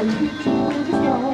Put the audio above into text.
알려주세요.